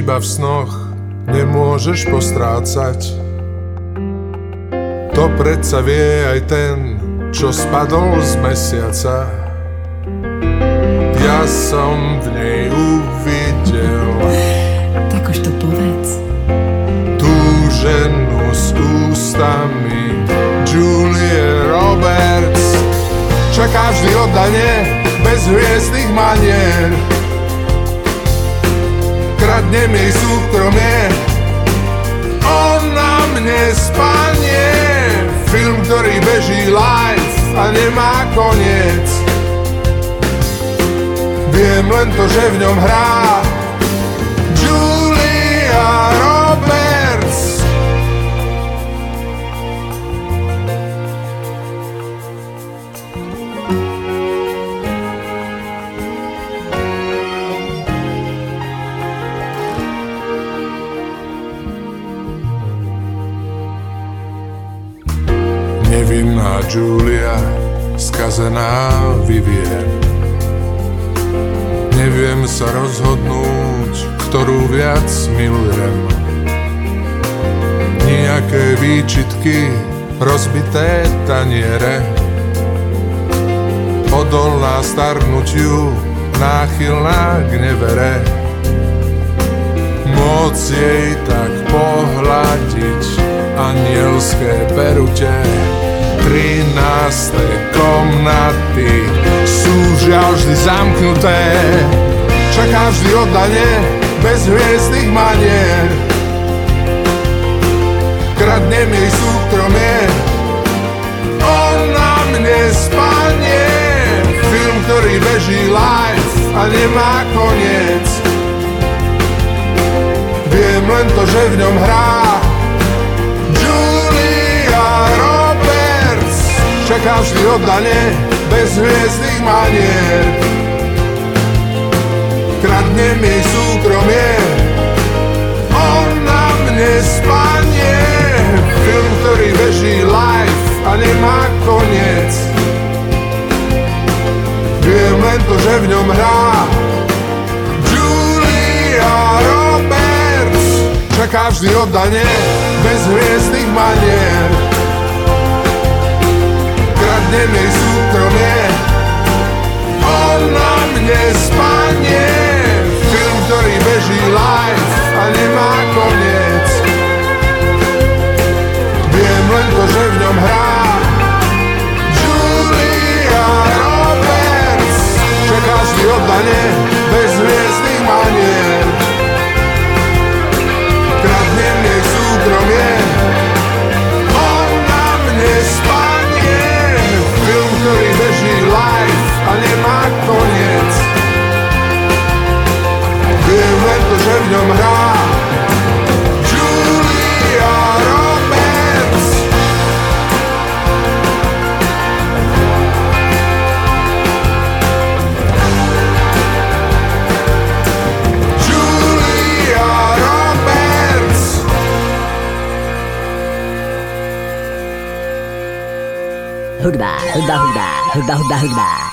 iba v snoch nemôžeš postrácať. To predsa vie aj ten, čo spadol z mesiaca. Ja som v nej uvidel. Tak už to povedz. Tú ženu s ústami Julie Roberts. Čaká vždy oddanie bez hviezdnych manier dne mi súkromie. On na mne spanie. Film, ktorý beží live a nemá koniec. Viem len to, že v ňom hrám mojej súkromie. On na mne spanie. Julia Roberts Julia Roberts Hudba, hudba, hudba, hudba, hudba, hudba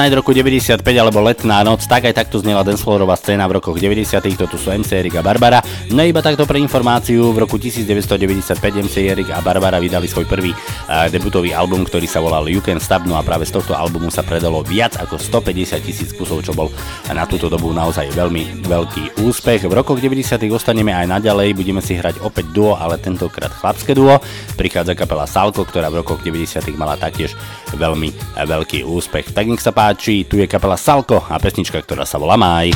Night roku 95 alebo Letná noc, tak aj takto znela dancefloorová scéna v rokoch 90 to tu sú MC Erik a Barbara. No iba takto pre informáciu, v roku 1995 MC Erik a Barbara vydali svoj prvý debutový album, ktorý sa volal You Can Stop, no a práve z tohto albumu sa predalo viac ako 150 tisíc kusov, čo bol na túto dobu naozaj veľmi veľký úspech. V rokoch 90 ostaneme aj naďalej, budeme si hrať opäť duo, ale tentokrát chlapské duo. Prichádza kapela Salko, ktorá v rokoch 90 mala taktiež veľmi veľký úspech. Tak nech sa páči, tu je kapela Salko a pesnička, ktorá sa volá Maj.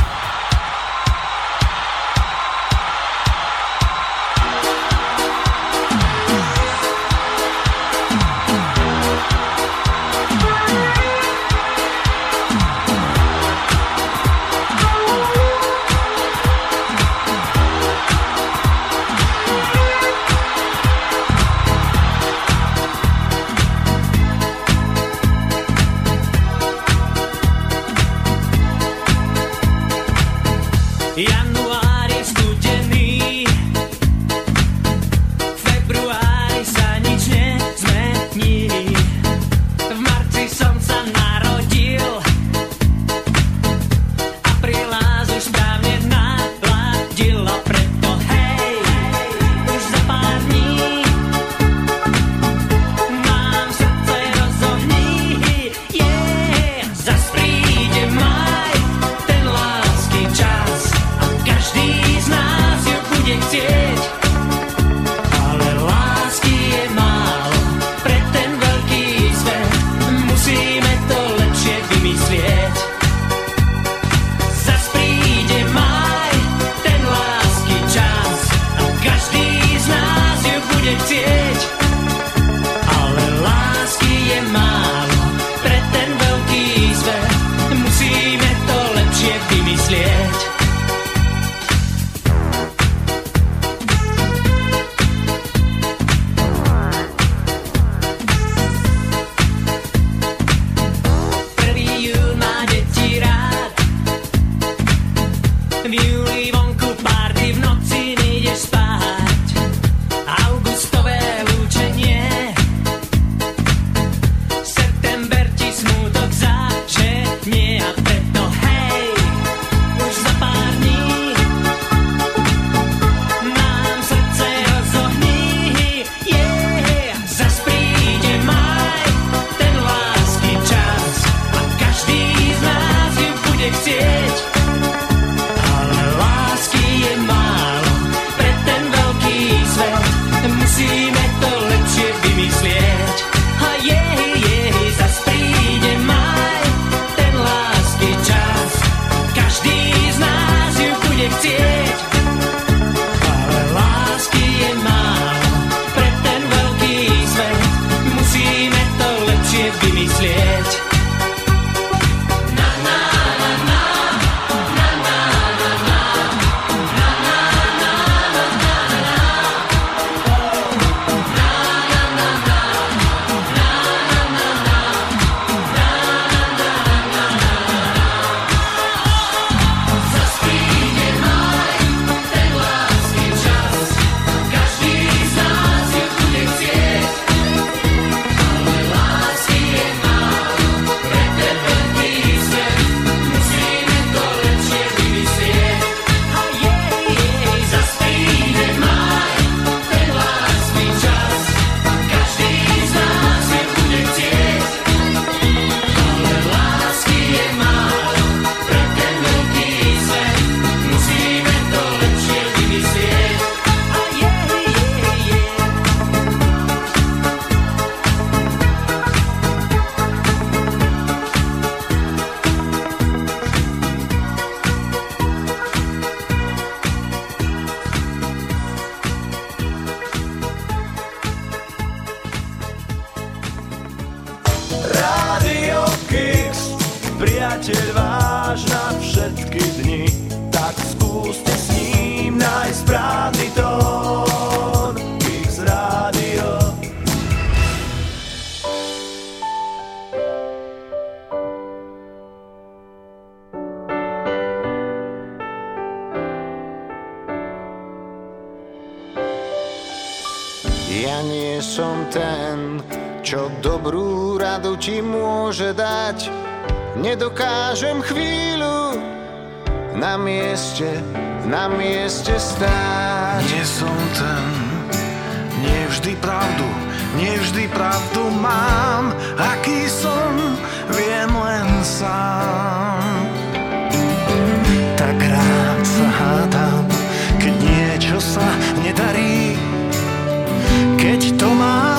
Nevždy pravdu mám, aký som, viem len sám. Tak rád sa hádam, keď niečo sa nedarí, keď to mám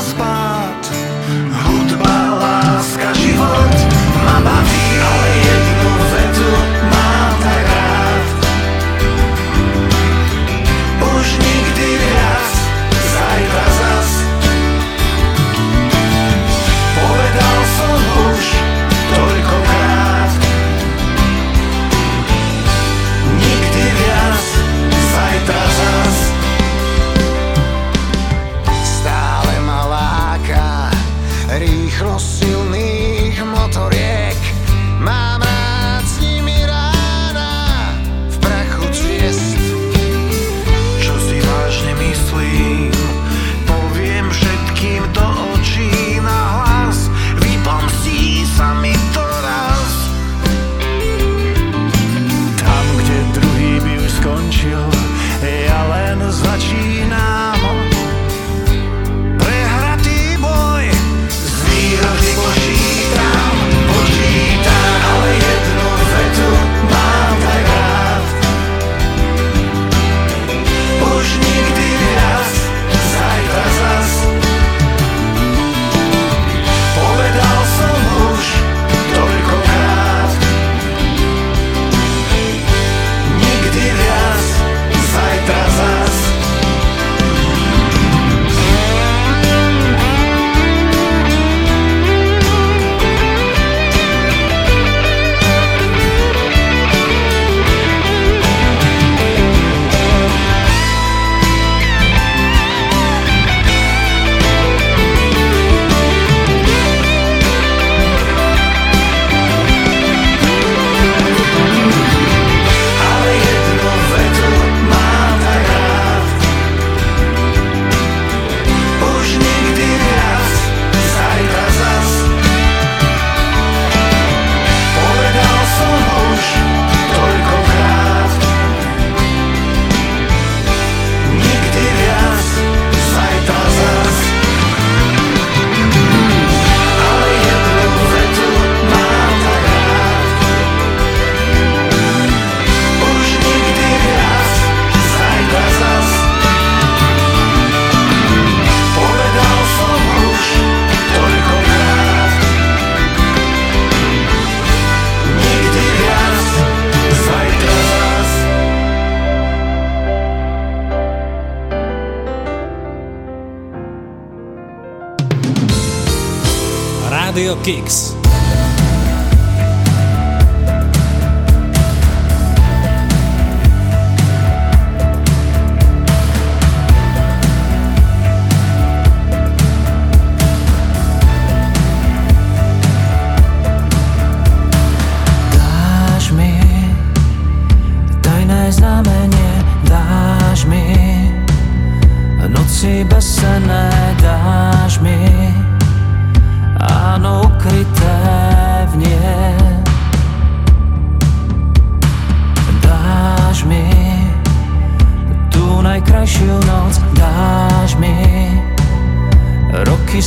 gigs.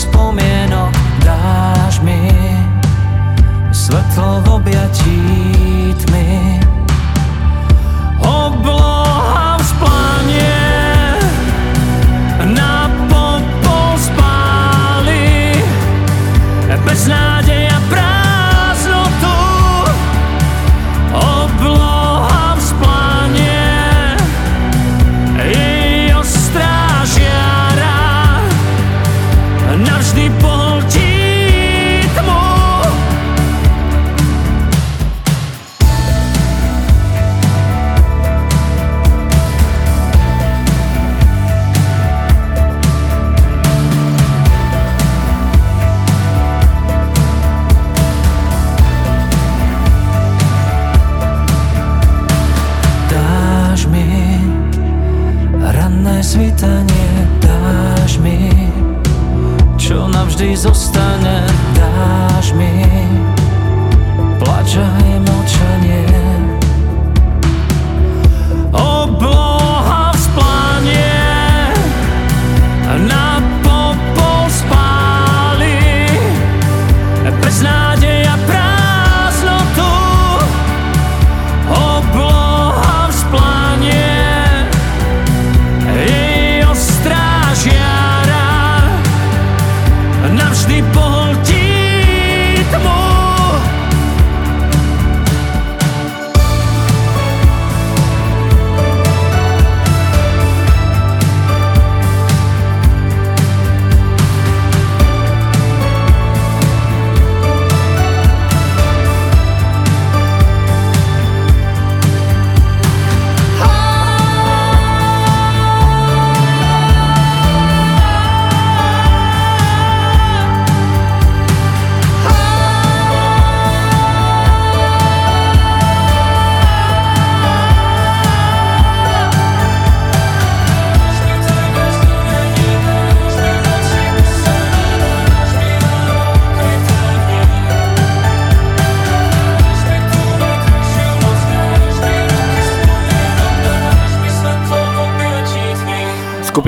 spomienok dáš mi svetlo v objatí tmy.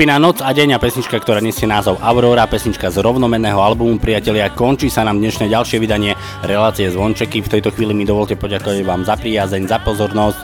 Skupina Noc a deň a pesnička, ktorá nesie názov Aurora, pesnička z rovnomenného albumu Priatelia. Končí sa nám dnešné ďalšie vydanie relácie Zvončeky. V tejto chvíli mi dovolte poďakovať vám za priazeň, za pozornosť,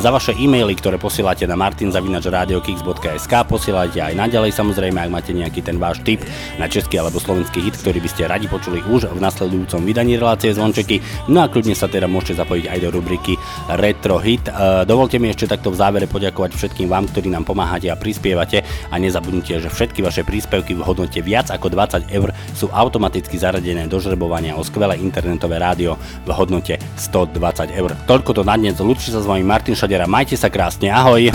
za vaše e-maily, ktoré posielate na martinzavinačradiokix.sk. Posielajte aj naďalej, samozrejme, ak máte nejaký ten váš tip na český alebo slovenský hit, ktorý by ste radi počuli už v nasledujúcom vydaní relácie Zvončeky. No a kľudne sa teda môžete zapojiť aj do rubriky Retro Hit. Dovolte mi ešte takto v závere poďakovať všetkým vám, ktorí nám pomáhate a prispievate a nezabudnite, že všetky vaše príspevky v hodnote viac ako 20 eur sú automaticky zaradené do žrebovania o skvelé internetové rádio v hodnote 120 eur. Toľko to na dnes, ľudí sa s vami Martin Šadera, majte sa krásne, ahoj!